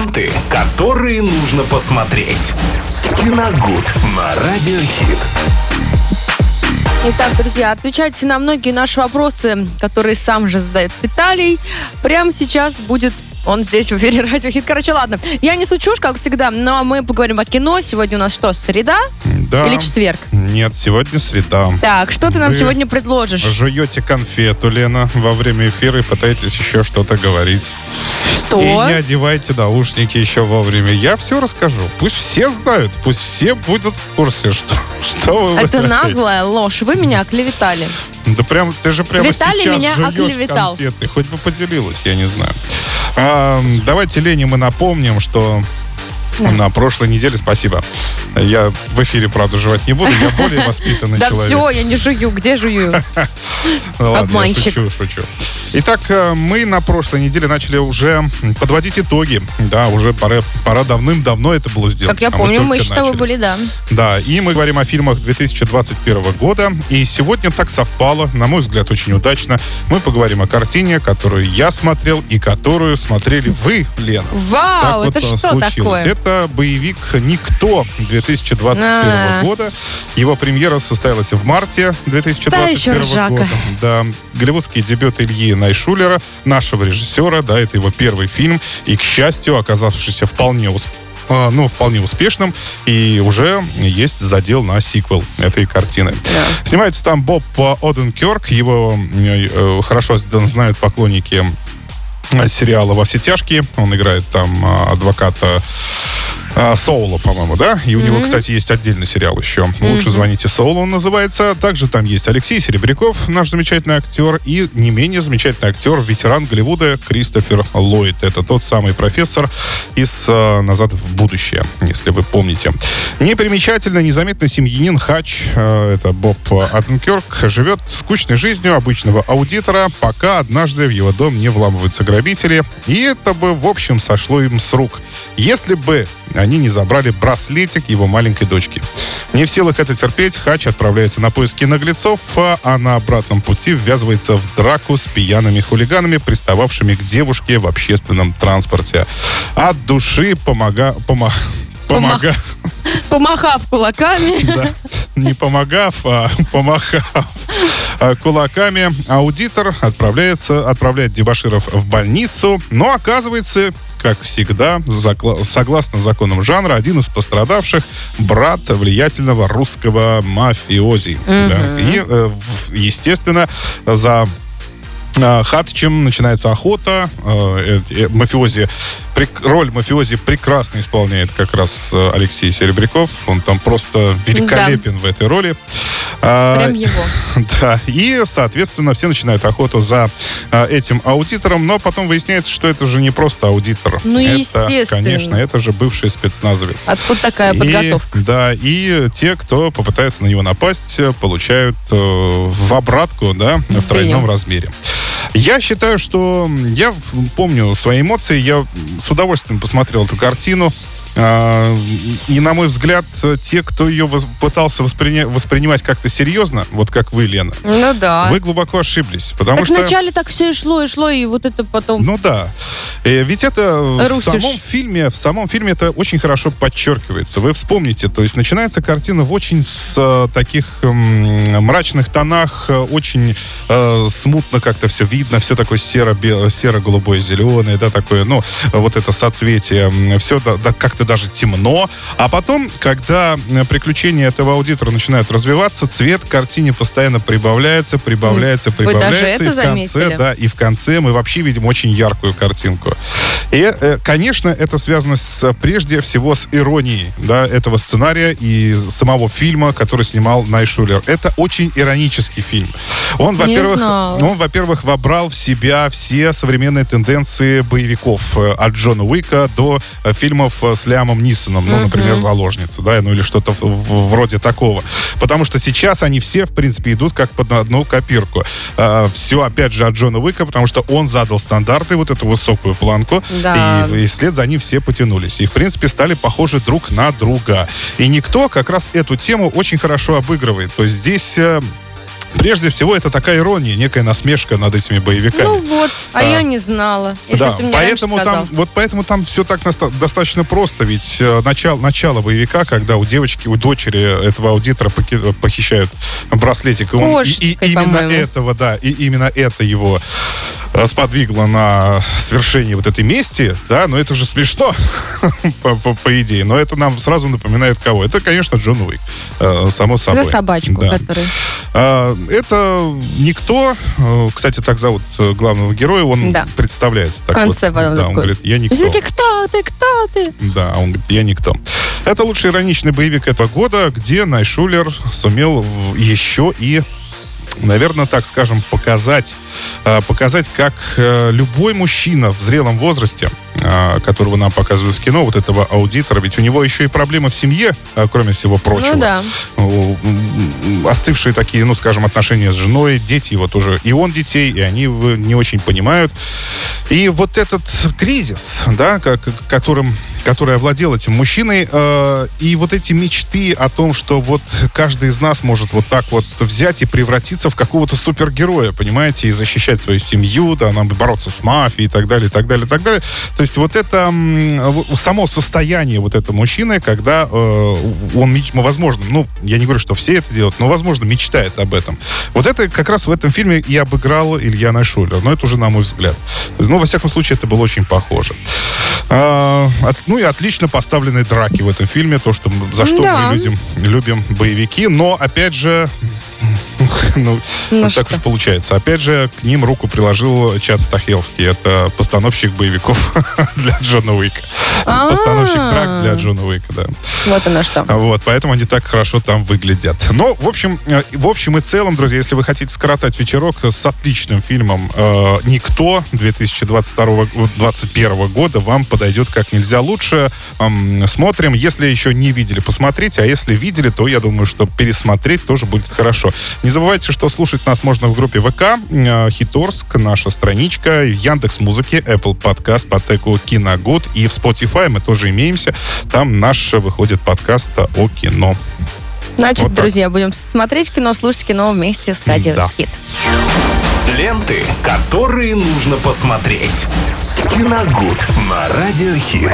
ленты, которые нужно посмотреть. Киногуд на Радиохит. Итак, друзья, отвечайте на многие наши вопросы, которые сам же задает Виталий. Прямо сейчас будет он здесь в эфире Радио Хит. Короче, ладно. Я не сучушь, как всегда, но мы поговорим о кино. Сегодня у нас что, среда? Да. Или четверг? Нет, сегодня среда. Так, что ты нам Вы сегодня предложишь? Жуете конфету, Лена, во время эфира и пытаетесь еще что-то говорить. Что? И не одевайте наушники еще вовремя. Я все расскажу. Пусть все знают, пусть все будут в курсе, что, что вы Это вытворяете. наглая ложь. Вы меня оклеветали. Да прям, ты же прямо Виталий сейчас меня оклеветал. конфеты. Хоть бы поделилась, я не знаю. А, давайте Лене мы напомним, что на прошлой неделе, спасибо. Я в эфире, правда, жевать не буду, я более воспитанный Да человек. все, я не жую. Где жую? Ну ладно, Обманщик. я шучу, шучу. Итак, э, мы на прошлой неделе начали уже подводить итоги. Да, уже пора, пора давным-давно это было сделать. Как я а помню, мы еще с тобой были, да. Да, и мы говорим о фильмах 2021 года. И сегодня так совпало, на мой взгляд, очень удачно. Мы поговорим о картине, которую я смотрел и которую смотрели вы, Лена. Вау, Так это вот, э, что случилось. такое? Это боевик «Никто» 2021 А. года. Его премьера состоялась в марте 2021 еще ржака. года. Да, голливудский дебют Ильи Найшулера, нашего режиссера, да, это его первый фильм, и, к счастью, оказавшийся вполне усп- а, ну, вполне успешным, и уже есть задел на сиквел этой картины. Снимается там Боб э, Оденкерк, его э, хорошо знают поклонники э, сериала «Во все тяжкие». Он играет там адвоката э, Соула, по-моему, да? И у него, кстати, есть отдельный сериал еще. «Лучше звоните Соулу» он называется. Также там есть Алексей Серебряков, наш замечательный актер, и не менее замечательный актер, ветеран Голливуда Кристофер Ллойд. Это тот самый профессор из э, «Назад в будущее», если вы помните. Непримечательно, незаметный семьянин Хач, э, это Боб Аттенкерк, живет скучной жизнью обычного аудитора, пока однажды в его дом не вламываются грабители. И это бы, в общем, сошло им с рук. Если бы они не забрали браслетик его маленькой дочки. Не в силах это терпеть, Хач отправляется на поиски наглецов, а на обратном пути ввязывается в драку с пьяными хулиганами, пристававшими к девушке в общественном транспорте. От души помога... пома- Помога... Помахав кулаками. Да. Не помогав, а помахав а, кулаками, аудитор отправляется, отправляет дебаширов в больницу, но оказывается, как всегда, согласно законам жанра, один из пострадавших брат влиятельного русского мафиози. Да. И, э, естественно, за э, Хатчем начинается охота. Э, Мафиози, роль мафиози прекрасно исполняет как раз Алексей Серебряков. Он там просто великолепен в этой роли. А, Прям его. Да, и, соответственно, все начинают охоту за а, этим аудитором, но потом выясняется, что это же не просто аудитор. Ну, это, естественно. конечно, это же бывший спецназовец. Откуда такая И, подготовка? да, и те, кто попытается на него напасть, получают э, в обратку, да, в тройном размере. Я считаю, что я помню свои эмоции, я с удовольствием посмотрел эту картину. А, И, на мой взгляд, те, кто ее воз- пытался восприня- воспринимать как-то серьезно, вот как вы, Лена, Ну да. вы глубоко ошиблись. Потому Так что... вначале так все и шло, и шло, и вот это потом... Ну да. Э, Ведь это в Русишь. самом фильме, в самом фильме это очень хорошо подчеркивается. Вы вспомните, то есть начинается картина в очень с, э, таких м, мрачных тонах, э, очень э, смутно как-то все видно, все такое серо серо-голубое, зеленое, да, такое, ну, вот это соцветие, все как-то даже темно. А потом, когда э, приключения этого аудитора начинают развиваться, цвет картине постоянно прибавляется, прибавляется, прибавляется. и в конце, заметили? да, и в конце мы вообще видим очень яркую картинку. И, э, конечно, это связано с, прежде всего с иронией да, этого сценария и самого фильма, который снимал Найшулер. Это очень иронический фильм. Он, во-первых, он, во-первых, вобрал в себя все современные тенденции боевиков э, от Джона Уика до э, фильмов э, с Лиамом Нисоном, ну, например, «Заложница», да, ну или что-то вроде такого. Потому что сейчас они все, в принципе, идут как под одну копирку. все, опять же, от Джона Уика, потому что он задал стандарты, вот эту высокую планку, Да. и, и вслед за ним все потянулись. И, в принципе, стали похожи друг на друга. И никто как раз эту тему очень хорошо обыгрывает. То есть здесь... Прежде всего, это такая ирония, некая насмешка над этими боевиками. Ну вот, а, А. я не знала. Если да, ты мне поэтому там, вот поэтому там все так достаточно просто, ведь э, начало, начало боевика, когда у девочки, у дочери этого аудитора похищают браслетик, и, он, и- и Кошечкой, именно этого, да, и именно это его сподвигло на свершение вот этой мести, да, но это же смешно, по, по- по идее, но это нам сразу напоминает кого? Это, конечно, Джон Уик, э, само собой. За собачку, Да. который... А, Это никто, э, кстати, так зовут э, главного героя, он Да. представляется. Так В конце вот. потом да, он говорит, я никто. Все таки кто ты, кто ты? Да, он говорит, я никто. Это лучший ироничный боевик этого года, где Найшулер сумел еще и наверное, так скажем, показать, э, показать, как э, любой мужчина в зрелом возрасте, э, которого нам показывают в кино, вот этого аудитора, ведь у него еще и проблемы в семье, кроме всего прочего. Ну да. Остывшие такие, ну, скажем, отношения с женой, дети его тоже, и он детей, и они не очень понимают. И вот этот кризис, да, как, которым, который овладел этим мужчиной, э, и вот эти мечты о том, что вот каждый из нас может вот так вот взять и превратиться в какого-то супергероя, понимаете, и защищать свою семью, да, нам бороться с мафией и так далее, и так далее, и так далее. То есть вот это само состояние вот этого мужчины, когда э, он, возможно, ну, я не говорю, что все это делают, но, возможно, мечтает об этом. Вот это как раз в этом фильме и обыграл Илья Найшулер, но это уже на мой взгляд. Ну, во всяком случае, это было очень похоже. А, от- ну и отлично поставленные драки в этом фильме, то, что за что Да. мы людям, любим боевики, но, опять же, ну, Ну вот так уж получается. Опять же, к ним руку приложил Чад Стахелский. Это постановщик боевиков для Джона Уика. А. Постановщик драк для Джона Уика, да. Вот оно что. Вот, поэтому они так хорошо там выглядят. Но, в общем, э, в общем и целом, друзья, если вы хотите скоротать вечерок с отличным фильмом э, «Никто» 2022-2021 года, вам подойдет как нельзя лучше. Эм, смотрим. Если еще не видели, посмотрите. А если видели, то я думаю, что пересмотреть тоже будет хорошо. Не забывайте, что слушать нас можно в группе ВК, э, Хиторск, наша страничка, Яндекс Музыки, Apple Podcast, по теку Киногуд и в Spotify мы тоже имеемся. Там наш выходит подкаст о кино. Значит, Вот так. друзья, будем смотреть кино, слушать кино вместе с Радио Да. Хит. Ленты, которые нужно посмотреть. Киногуд на Радиохит.